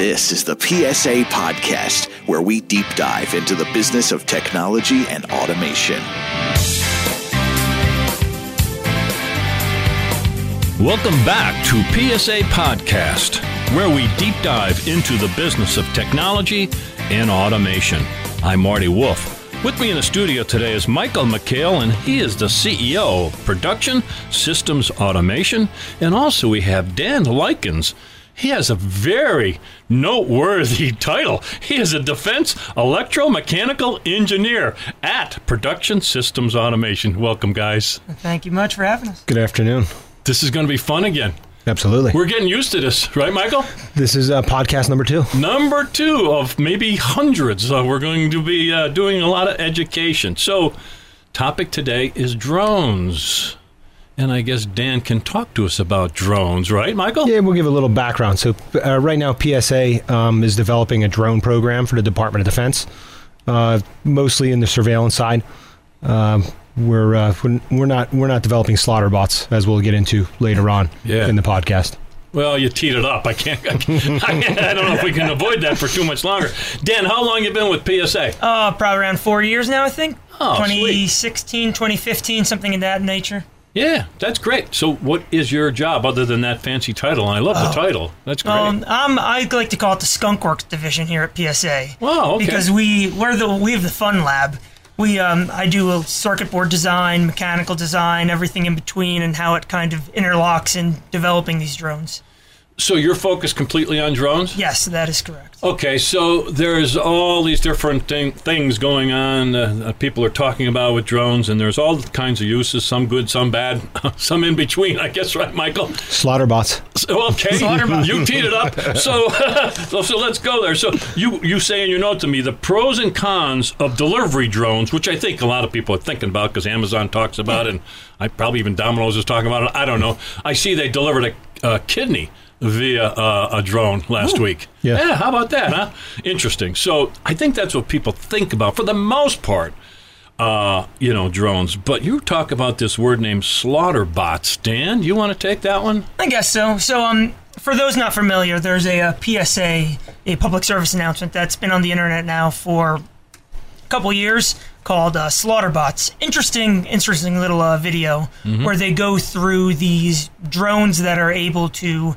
This is the PSA Podcast, where we deep dive into the business of technology and automation. Welcome back to PSA Podcast, where we deep dive into the business of technology and automation. I'm Marty Wolf. With me in the studio today is Michael McHale, and he is the CEO of Production Systems Automation. And also we have Dan Likens. He has a very noteworthy title. He is a defense electromechanical engineer at Production Systems Automation. Welcome, guys. Thank you much for having us. Good afternoon. This is going to be fun again. Absolutely. We're getting used to this, right, Michael? This is uh, podcast number two. Number two of maybe hundreds. Uh, we're going to be uh, doing a lot of education. So, topic today is drones. And I guess Dan can talk to us about drones, right, Michael? Yeah, we'll give a little background. So, uh, right now, PSA um, is developing a drone program for the Department of Defense, uh, mostly in the surveillance side. Um, we're uh, we're not we're not developing slaughter bots, as we'll get into later on Yeah. in the podcast. Well, you teed it up. I can't. I, can't- I don't know if we can avoid that for too much longer. Dan, how long you been with PSA? Uh, probably around four years now, I think. Oh, sweet. 2016, 2015, something in that nature. Yeah, that's great. So, what is your job other than that fancy title? I love the title. That's great. Um, I'm, I like to call it the Skunk Works division here at PSA. Wow, okay. Because we we're the we have the fun lab. We um, I do a circuit board design, mechanical design, everything in between, and how it kind of interlocks in developing these drones. So, you're focused completely on drones? Yes, that is correct. Okay, so there's all these different thing, things going on. Uh, that people are talking about with drones, and there's all kinds of uses. Some good, some bad, some in between. I guess, right, Michael? Slaughter bots. So, okay, Slaughterbots. you teed it up. So, so, so let's go there. So, you you say in your note to me the pros and cons of delivery drones, which I think a lot of people are thinking about because Amazon talks about it, and I probably even Domino's is talking about it. I don't know. I see they delivered a, a kidney via uh, a drone last week. Yeah. how about that, huh? Interesting. So, I think that's what people think about for the most part. Uh, you know, drones. But you talk about this word named slaughter bots. Dan, you want to take that one? I guess so. So, um, for those not familiar, there's a, uh PSA, a public service announcement that's been on the internet now for a couple years called uh, Slaughterbots. Interesting, interesting little uh, video where they go through these drones that are able to,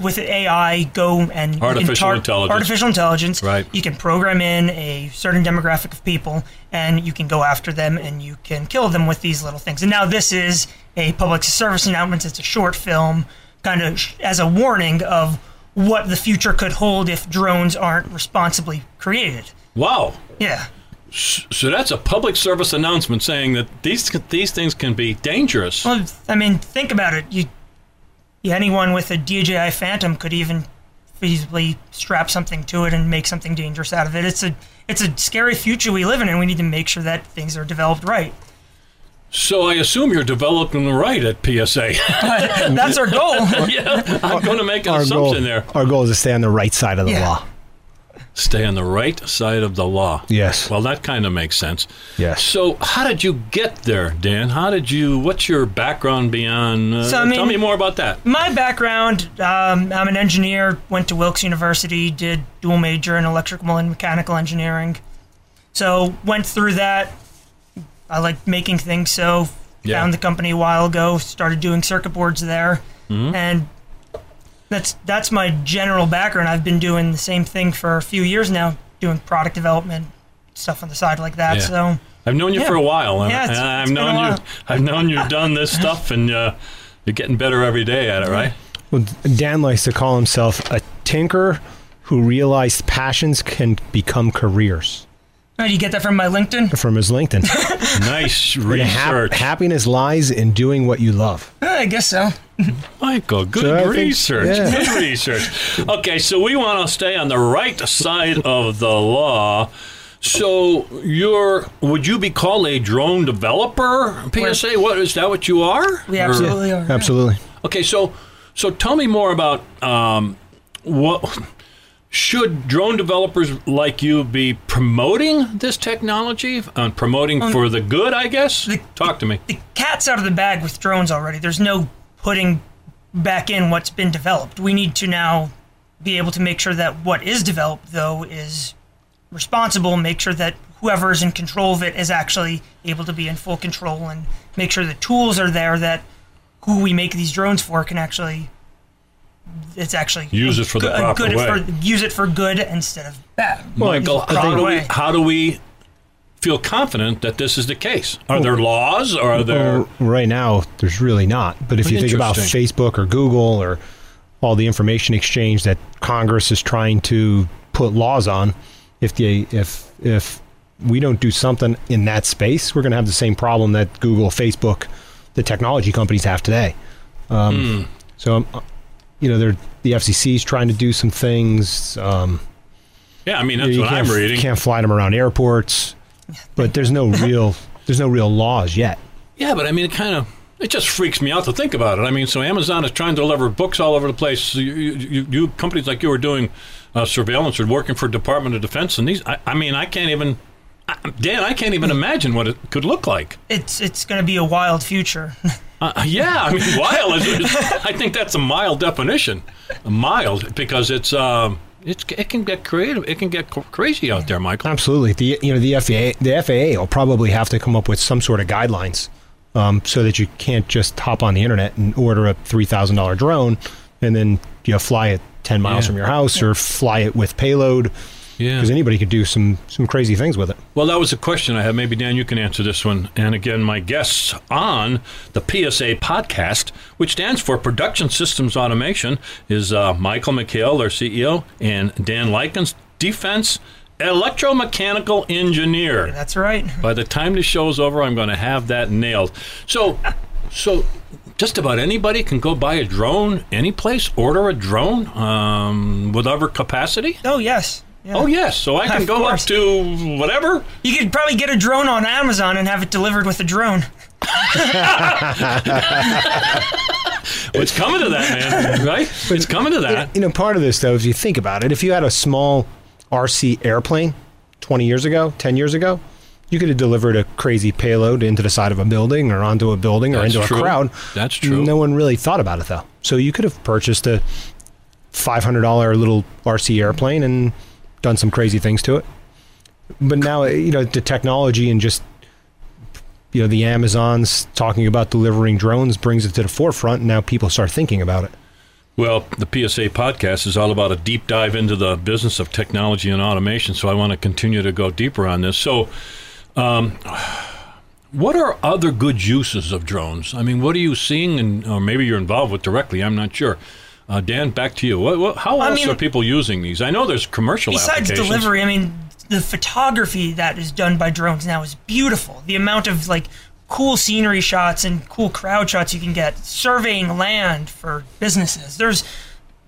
with AI, go and Artificial intelligence. Artificial intelligence. Right. You can program in a certain demographic of people, and you can go after them, and you can kill them with these little things. And now this is a public service announcement. It's a short film, kind of sh- as a warning of what the future could hold if drones aren't responsibly created. Wow. Yeah. So that's a public service announcement saying that these these things can be dangerous. Well, I mean, think about it. You anyone with a DJI Phantom could even feasibly strap something to it and make something dangerous out of it. It's a it's a scary future we live in, and we need to make sure that things are developed right. So I assume you're developing the right at PSA. That's our goal. yeah, I'm going to make an Our goal, assumption there. our goal is to stay on the right side of the Yeah. law. Stay on the right side of the law. Yes. Well, that kind of makes sense. Yes. So how did you get there, Dan? How did you? What's your background beyond? Uh, So, I mean- tell me more about that. My background, um, I'm an engineer, went to Wilkes University, did dual major in electrical and mechanical engineering. So went through that. I like making things, so Yeah. found the company a while ago, started doing circuit boards there, Mm-hmm. and that's that's my general background. I've been doing the same thing for a few years now, doing product development stuff on the side like that. Yeah. So I've known you Yeah. for a while. and Yeah, it's- I've it's been a known you. I've known you've done this stuff, and uh, you're getting better every day at it, right? Well, Dan likes to call himself a tinker who realized passions can become careers Oh, you get that from my LinkedIn? from his LinkedIn. Nice And hap- research, happiness lies in doing what you love. Uh, I guess so. Michael. Good So I think- research. yeah. Good research. Okay, so we want to stay on the right side of the law. So you're would you be called a drone developer? PSA, what is that? What you are? We Or- absolutely are. yeah. Absolutely. Okay, so so tell me more about um, what should drone developers like you be promoting this technology and promoting um, for the good? I guess. the- Talk to me. the cat's out of the bag with drones already. There's no putting back in what's been developed. We need to now be able to make sure that what is developed, though, is responsible, make sure that whoever is in control of it is actually able to be in full control, and make sure the tools are there that who we make these drones for can actually. It's actually Use it for the good- proper good way. For, use it for good instead of bad. Michael, Use it the how do we how do we feel confident that this is the case? Are there laws? Or are there? Well, right now, there's really not. But if you think about Facebook or Google or all the information exchange that Congress is trying to put laws on, if the if if we don't do something in that space, we're going to have the same problem that Google, Facebook, the technology companies have today. Um, Hmm. So, uh, you know, they're, the FCC is trying to do some things. Um, yeah, I mean that's you what I'm can't, reading. Can't fly them around airports, but there's no real there's no real laws yet. Yeah, but I mean, it kind of it just freaks me out to think about it. I mean, so Amazon is trying to deliver books all over the place. You, you, you companies like you are doing uh, surveillance or working for Department of Defense, and these. I, I mean, I can't even. I, Dan, I can't even imagine what it could look like. It's it's going to be a wild future. Uh, yeah, I mean, wild. Is, is, I think that's a mild definition. Mild because it's um, it's it can get creative. It can get crazy out there, Michael. Absolutely. The you know the FAA the FAA will probably have to come up with some sort of guidelines um, so that you can't just hop on the internet and order a three thousand dollar drone and then you know fly it ten miles Yeah. from your house or fly it with payload Yeah. because anybody could do some some crazy things with it. Well, that was a question I had. Maybe Dan, you can answer this one. And again, my guests on the PSA podcast, which stands for Production Systems Automation, is uh, Michael McHale, their CEO, and Dan Likens, Defense Electromechanical Engineer. That's right. By the time the show's over, I'm going to have that nailed. So, so just about anybody can go buy a drone any place, order a drone um, with other capacity. Oh yes. Yeah. Oh yes, so I can Of go up to whatever. You could probably get a drone on Amazon and have it delivered with a drone. It's coming to that, man. Right? It's coming to that. You know, part of this though, if you think about it, if you had a small RC airplane twenty years ago, ten years ago. You could have delivered a crazy payload into the side of a building or onto a building or into true. a crowd. That's true. No one really thought about it though. So you could have purchased a five hundred dollar little RC airplane and done some crazy things to it. But now you know the technology and just you know the Amazons talking about delivering drones brings it to the forefront, and now people start thinking about it. Well, the PSA podcast is all about a deep dive into the business of technology and automation. So I want to continue to go deeper on this. So, um, what are other good uses of drones? I mean, what are you seeing, and or maybe you're involved with directly? I'm not sure. Uh, Dan, back to you. What, what, how I else mean- are people using these? I know there's commercial Besides delivery, I mean, the photography that is done by drones now is beautiful. The amount of like cool scenery shots and cool crowd shots you can get, surveying land for businesses. There's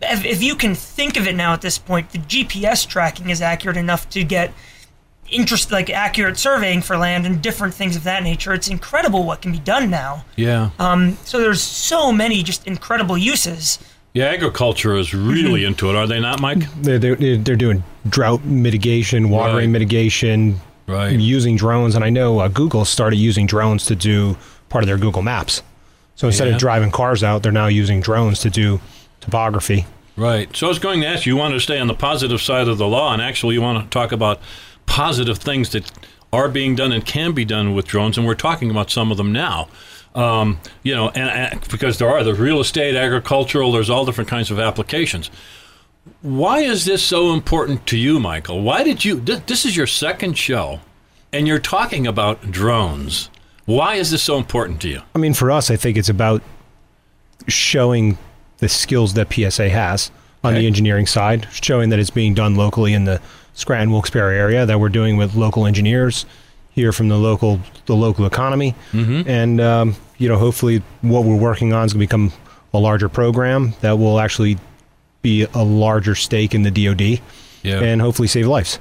if, if you can think of it now at this point, the GPS tracking is accurate enough to get interest like accurate surveying for land and different things of that nature. It's incredible what can be done now. Yeah. Um, so there's so many just incredible uses. Yeah, agriculture is really into it, are they not, Mike? They're they're, they're doing drought mitigation, watering Right. mitigation, Right. using drones, and I know uh, Google started using drones to do part of their Google Maps. So instead Yeah. of driving cars out, they're now using drones to do topography. Right. So I was going to ask you, you want to stay on the positive side of the law, and actually you want to talk about positive things that are being done and can be done with drones, and we're talking about some of them now. Um, you know, and, and because there are the real estate, agricultural, there's all different kinds of applications. Why is this so important to you, Michael? Why did you? Th- this is your second show, and you're talking about drones. Why is this so important to you? I mean, for us, I think it's about showing the skills that PSA has on Okay. the engineering side, showing that it's being done locally in the Scranton Wilkes-Barre area, that we're doing with local engineers here from the local the local economy, Mm-hmm. and um, you know, hopefully, what we're working on is going to become a larger program that will actually be a larger stake in the DoD, Yeah. and hopefully save lives.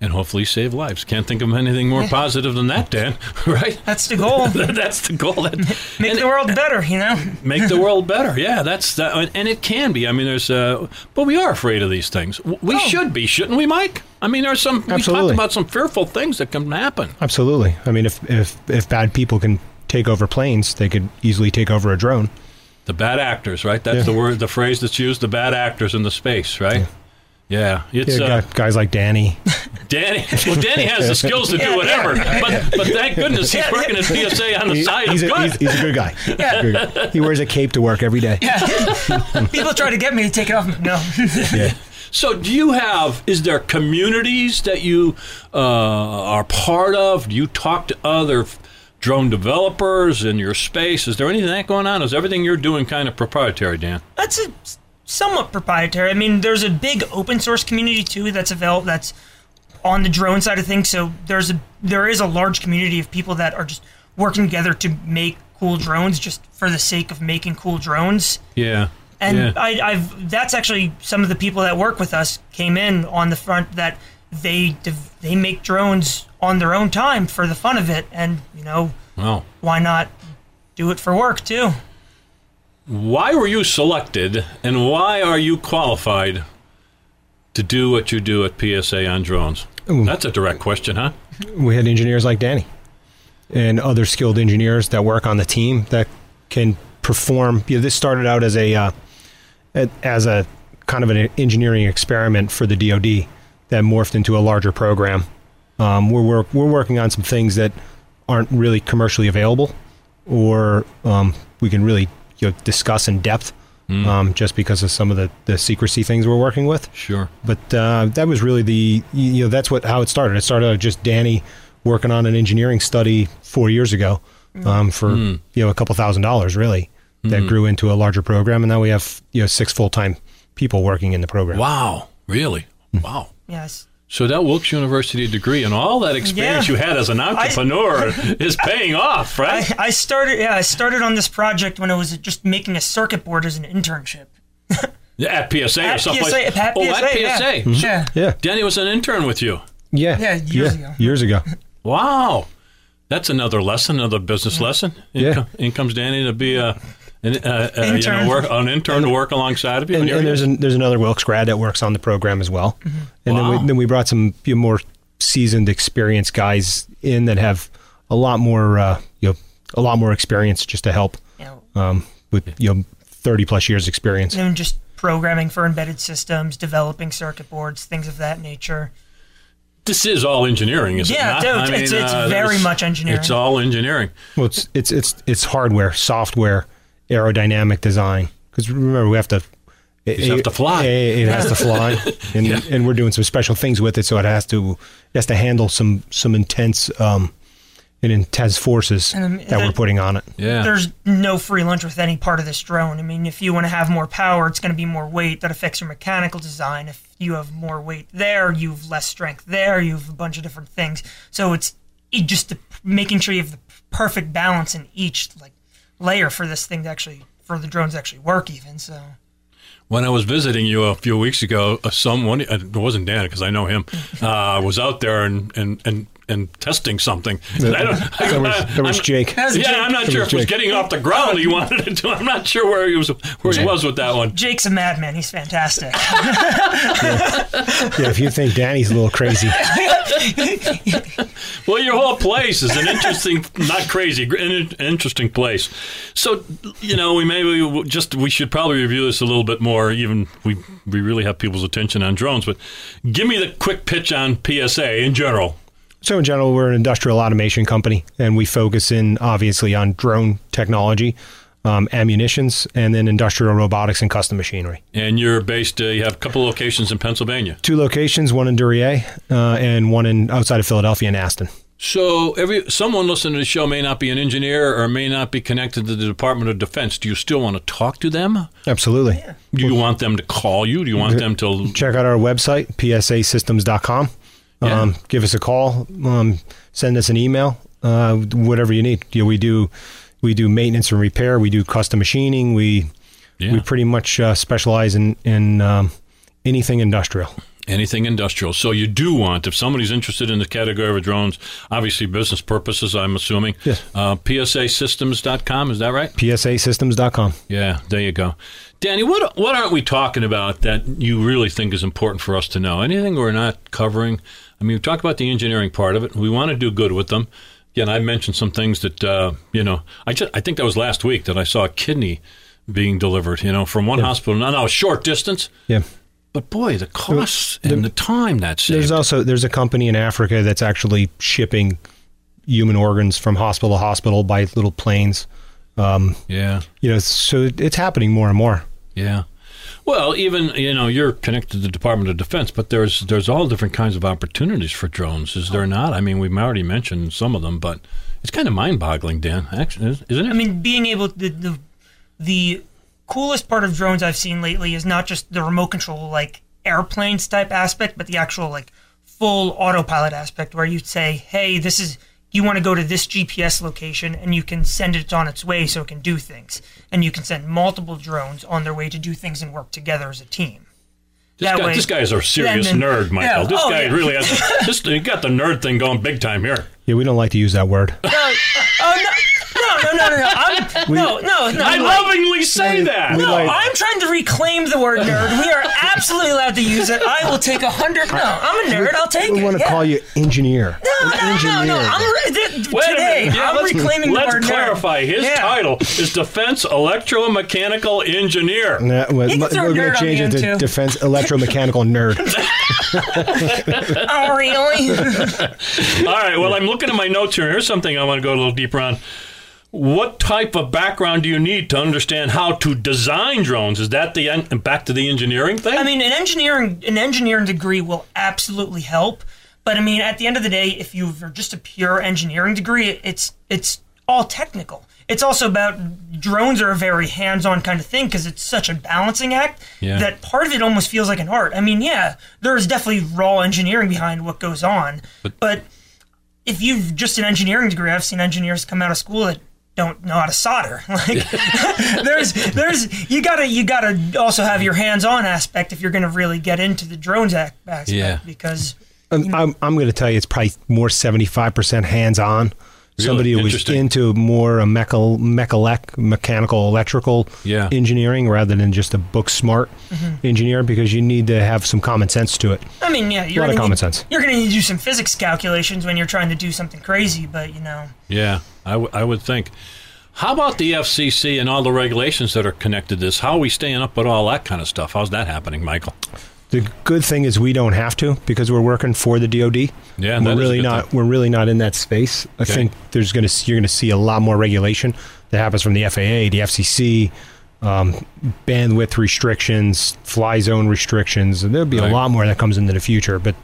And hopefully save lives. Can't think of anything more positive than that, Dan. Right? That's the goal. that's the goal. That, Make the world better, you know. make the world better. Yeah, that's that, and it can be. I mean, there's, uh, but we are afraid of these things. We Oh. should be, shouldn't we, Mike? I mean, there's some. Absolutely. We Absolutely. talked about some fearful things that can happen. Absolutely. I mean, if if if bad people can take over planes, they could easily take over a drone. The bad actors, right? That's Yeah. the word, the phrase that's used. The bad actors in the space, right? Yeah, it's Yeah, uh, guys like Danny. Danny. Well, Danny has the skills to do whatever, but but thank goodness he's working at PSA on the He- side. he's, It's a, good. he's, he's a good guy. Good guy. He wears a cape to work every day. Yeah. People try to get me to take it off. No. Yeah. So, do you have? Is there communities that you uh, are part of? Do you talk to other drone developers in your space? Is there anything like that going on? Is everything you're doing kind of proprietary, Dan? that's a somewhat proprietary. I mean, there's a big open source community too that's available. That's on the drone side of things. So there's a there is a large community of people that are just working together to make cool drones, just for the sake of making cool drones. Yeah. And yeah. I, I've that's actually some of the people that work with us came in on the front that they they make drones on their own time for the fun of it, and you know wow. why not do it for work too? Why were you selected, and why are you qualified to do what you do at PSA on drones? Ooh. That's a direct question, huh? we had engineers like Danny and other skilled engineers that work on the team that can perform. You know, this started out as a uh, as a kind of an engineering experiment for the DoD that morphed into a larger program. Um, we're work, we're working on some things that aren't really commercially available, or um, we can really you know, discuss in depth. Um, just because of some of the, the secrecy things we're working with, Sure. but uh, that was really the you know that's what how it started. It started out just Danny working on an engineering study four years ago um, for you know a couple thousand dollars really that grew into a larger program, and now we have you know six full time people working in the program. Wow. Really? Hmm. Wow. Yes. So that Wilkes University degree and all that experience Yeah. you had as an entrepreneur is paying off, right? I, I started yeah I started on this project when I was just making a circuit board as an internship. Yeah, at PSA or At someplace. PSA, at oh, at PSA, yeah. PSA. Yeah. Yeah, Danny was an intern with you. yeah, Yeah, years ago. Years ago. Wow. That's another lesson, another business lesson. In, Yeah. in comes Danny to be a, an, uh, uh, you know, Intern. work, an intern to work alongside of you. and, here and there's an, there's another Wilkes grad that works on the program as well. And then we then we brought some you know, more seasoned, experienced guys in that have a lot more uh, you know a lot more experience just to help um, with you know 30 plus years experience. and just programming for embedded systems, developing circuit boards, things of that nature. this is all engineering, is Yeah, it Yeah, dude, not? it's- it's very much engineering. It's all engineering. Well, it's it's it's it's hardware, software, aerodynamic design. Because remember, we have to. It, have to fly. It, it has to fly, and and we're doing some special things with it, so it has to it has to handle some some intense um, and intense forces And, um, that we're putting on it. Yeah. There's no free lunch with any part of this drone. I mean, if you want to have more power, it's going to be more weight. That affects your mechanical design. If you have more weight there, you have less strength there. You have a bunch of different things. So it's it just the, making sure you have the perfect balance in each like layer for this thing to actually for the drones to actually work. Even so, When I was visiting you a few weeks ago, uh, someone, uh, it wasn't Dan because I know him, uh, was out there and, and, and, and testing something. And I don't, I, There was, there was I'm- Jake. That's Jake. Yeah, I'm not It sure was if it was getting off the ground he wanted it to. I'm not sure where he was where he was with that one. Jake's a madman. He's fantastic. Yeah, if you think Danny's a little crazy, Well, your whole place is an interesting, not crazy, an interesting place. So, you know, we maybe we just we should probably review this a little bit more. Even we we really have people's attention on drones, but give me the quick pitch on PSA in general. So in general, we're an industrial automation company, and we focus in obviously on drone technology, um, ammunitions, and then industrial robotics and custom machinery. And you're based. Uh, you have a couple locations in Pennsylvania. Two locations, one in Duryea uh, and one in outside of Philadelphia in Aston. So, every someone listening to the show may not be an engineer or may not be connected to the Department of Defense. Do you still want to talk to them? Absolutely. Do you want them to call you? Do you want them to? Check out our website, psasystems.com. Yeah. Um, give us a call. Um, send us an email. Uh, whatever you need. You know, we do we do maintenance and repair. We do custom machining. We Yeah. we pretty much uh, specialize in in um, anything industrial. Anything industrial. So you do want, if somebody's interested in the category of drones, obviously business purposes, I'm assuming. Yes. Uh, PSAsystems.com, is that right? psasystems.com. Yeah, there you go. Danny, what what aren't we talking about that you really think is important for us to know? Anything we're not covering? I mean, we talked about the engineering part of it. We want to do good with them. Again, I mentioned some things that uh, you know. I just, I think that was last week that I saw a kidney being delivered. You know, from one hospital. No, no, short distance. Yeah. But boy, the costs and the time that's There's also there's a company in Africa that's actually shipping human organs from hospital to hospital by little planes. Um, yeah, you know, so it's happening more and more. yeah. Well, even you know you're connected to the Department of Defense, but there's there's all different kinds of opportunities for drones, is there not? I mean, we've already mentioned some of them, but it's kind of mind-boggling, Dan. Actually, isn't it? I mean, being able to, the the coolest part of drones I've seen lately is not just the remote control like airplanes type aspect, but the actual like full autopilot aspect where you say, "Hey, this is you want to go to this GPS location and you can send it on its way so it can do things. And you can send multiple drones on their way to do things and work together as a team. This That guy, way- this guy is a serious then- nerd, Michael. yeah, this oh, guy yeah. really has. this he got the nerd thing going big time here. Yeah, we don't like to use that word. No, no, no, no, no! I'm, no, no, no! I I'm- lovingly say that. we No, like- I'm trying to reclaim the word nerd. We are absolutely allowed to use it. I will take a hundred. No, I'm a nerd. I'll take it. We it. want to yeah. call you engineer. No, An no, no, engineer. no. I'm re- th- Wait today. minute. Yeah, I'm let's, reclaiming let's the word nerd. clarify. His Yeah. title is Defense Electromechanical Engineer. Nah, well, You we're going to change it to defense electromechanical nerd. Oh, really? All right. Well, I'm looking at my notes here. Here's something I want to go a little deeper on. What type of background do you need to understand how to design drones? Is that the en- back to the engineering thing? I mean, an engineering an engineering degree will absolutely help. But I mean, at the end of the day, if you're just a pure engineering degree, it's it's all technical. It's also about drones are a very hands-on kind of thing because it's such a balancing act Yeah. that part of it almost feels like an art. I mean, yeah, there is definitely raw engineering behind what goes on, but, if you've just an engineering degree, I've seen engineers come out of school that don't know how to solder. Like there's there's you gotta you gotta also have your hands-on aspect if you're gonna really get into the drones ac- aspect Yeah. because I'm, I'm, I'm going to tell you it's probably more 75% hands on. Somebody who was Interesting. into more a mecha, mechalec, mechanical, electrical Yeah. engineering rather than just a book smart Mm-hmm. engineer because you need to have some common sense to it. I mean yeah you're lot of common need, sense. You're gonna need to do some physics calculations when you're trying to do something crazy, but you know yeah, I, w- I would think. How about the FCC and all the regulations that are connected to this? How are we staying up with all that kind of stuff? How's that happening, Michael? The good thing is we don't have to because we're working for the DoD. Yeah, we're really not. thing. We're really not in that space. I Okay. think there's going to you're going to see a lot more regulation that happens from the FAA, the FCC, um, bandwidth restrictions, fly zone restrictions, and there'll be Right. a lot more that comes into the future. But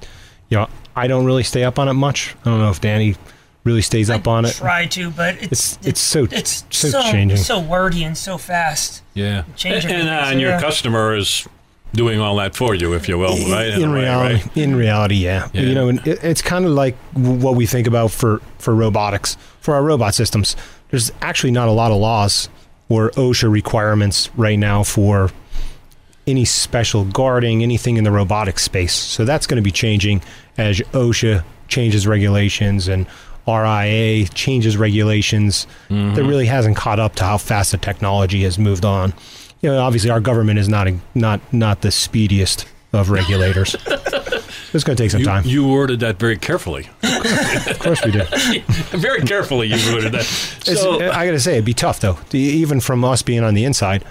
you know, I don't really stay up on it much. I don't know if Danny really stays up on it. try to, but it's It's it's so it's so, so changing. so wordy and so fast. Yeah, Changing and, and, uh, and your yeah. customer is doing all that for you, if you will, right? in a way, reality, right? in reality, yeah. Yeah. You know, and it, it's kind of like what we think about for for robotics for our robot systems. There's actually not a lot of laws or OSHA requirements right now for any special guarding, anything in the robotic space. So that's going to be changing as OSHA changes regulations and RIA changes regulations. That mm-hmm. really hasn't caught up to how fast the technology has moved on. You know, obviously our government is not a, not not the speediest of regulators. it's going to take some You, time. you worded that very carefully. of course we do. very carefully, you worded that. So, I got to say, it'd be tough though. Even from us being on the inside,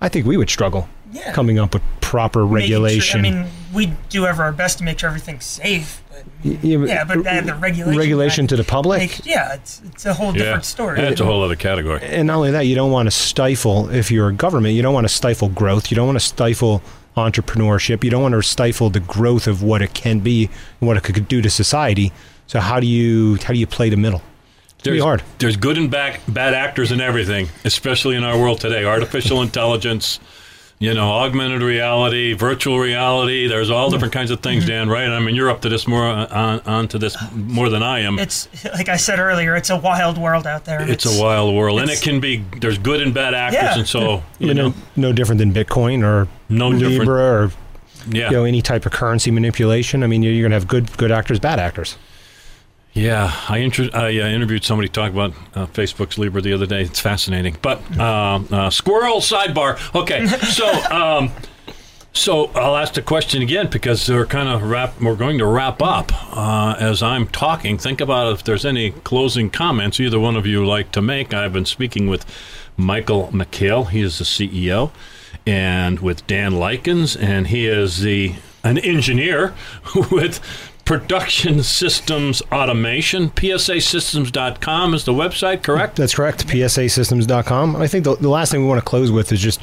I think we would struggle Yeah. coming up with proper Making sure- regulation. I mean, we do ever our best to make sure everything's safe. But Yeah, yeah, but the regulation regulation to the public. Make, yeah, it's it's a whole yeah, different story. that's a whole other category. and not only that, you don't want to stifle, if you're a government, you don't want to stifle growth. You don't want to stifle entrepreneurship. You don't want to stifle the growth of what it can be and what it could do to society. So how do you how do you play the middle? It's There's, hard. there's good and bad, bad actors in everything, especially in our world today. Artificial intelligence, you know, augmented reality, virtual reality. There's all different kinds of things, Dan. Right? I mean, you're up to this more uh, on, on to this more than I am. it's like I said earlier, it's a wild world out there. It's a wild world, and it can be. There's good and bad actors, Yeah. and so you You know, know, no different than Bitcoin or No different. Libra or yeah, you know any type of currency manipulation. I mean, you're, you're going to have good good actors, bad actors. Yeah, I, inter- I uh, interviewed somebody talking about uh, Facebook's Libra the other day. It's fascinating. But uh, uh, squirrel sidebar. Okay, so um, so I'll ask the question again because we're kind of wrap. We're going to wrap up uh, as I'm talking. Think about if there's any closing comments either one of you like to make. I've been speaking with Michael McHale. He is the CEO, and with Dan Likens, and he is the an engineer with Production Systems Automation. PSAsystems.com is the website, correct? That's correct. PSAsystems.com. I think the, the last thing we want to close with is just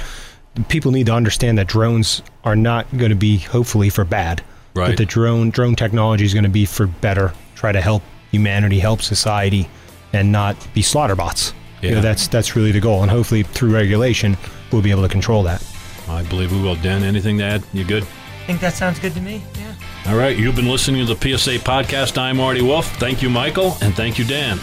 people need to understand that drones are not going to be hopefully for bad. Right. But the drone drone technology is going to be for better. Try to help humanity, help society, and not be slaughter bots. You know, Yeah. that's that's really the goal, and hopefully through regulation we'll be able to control that. I believe we will. Dan, anything to add? You good? I think that sounds good to me. Yeah. All right. You've been listening to the PSA podcast. I'm Marty Wolf. Thank you, Michael, and thank you, Dan.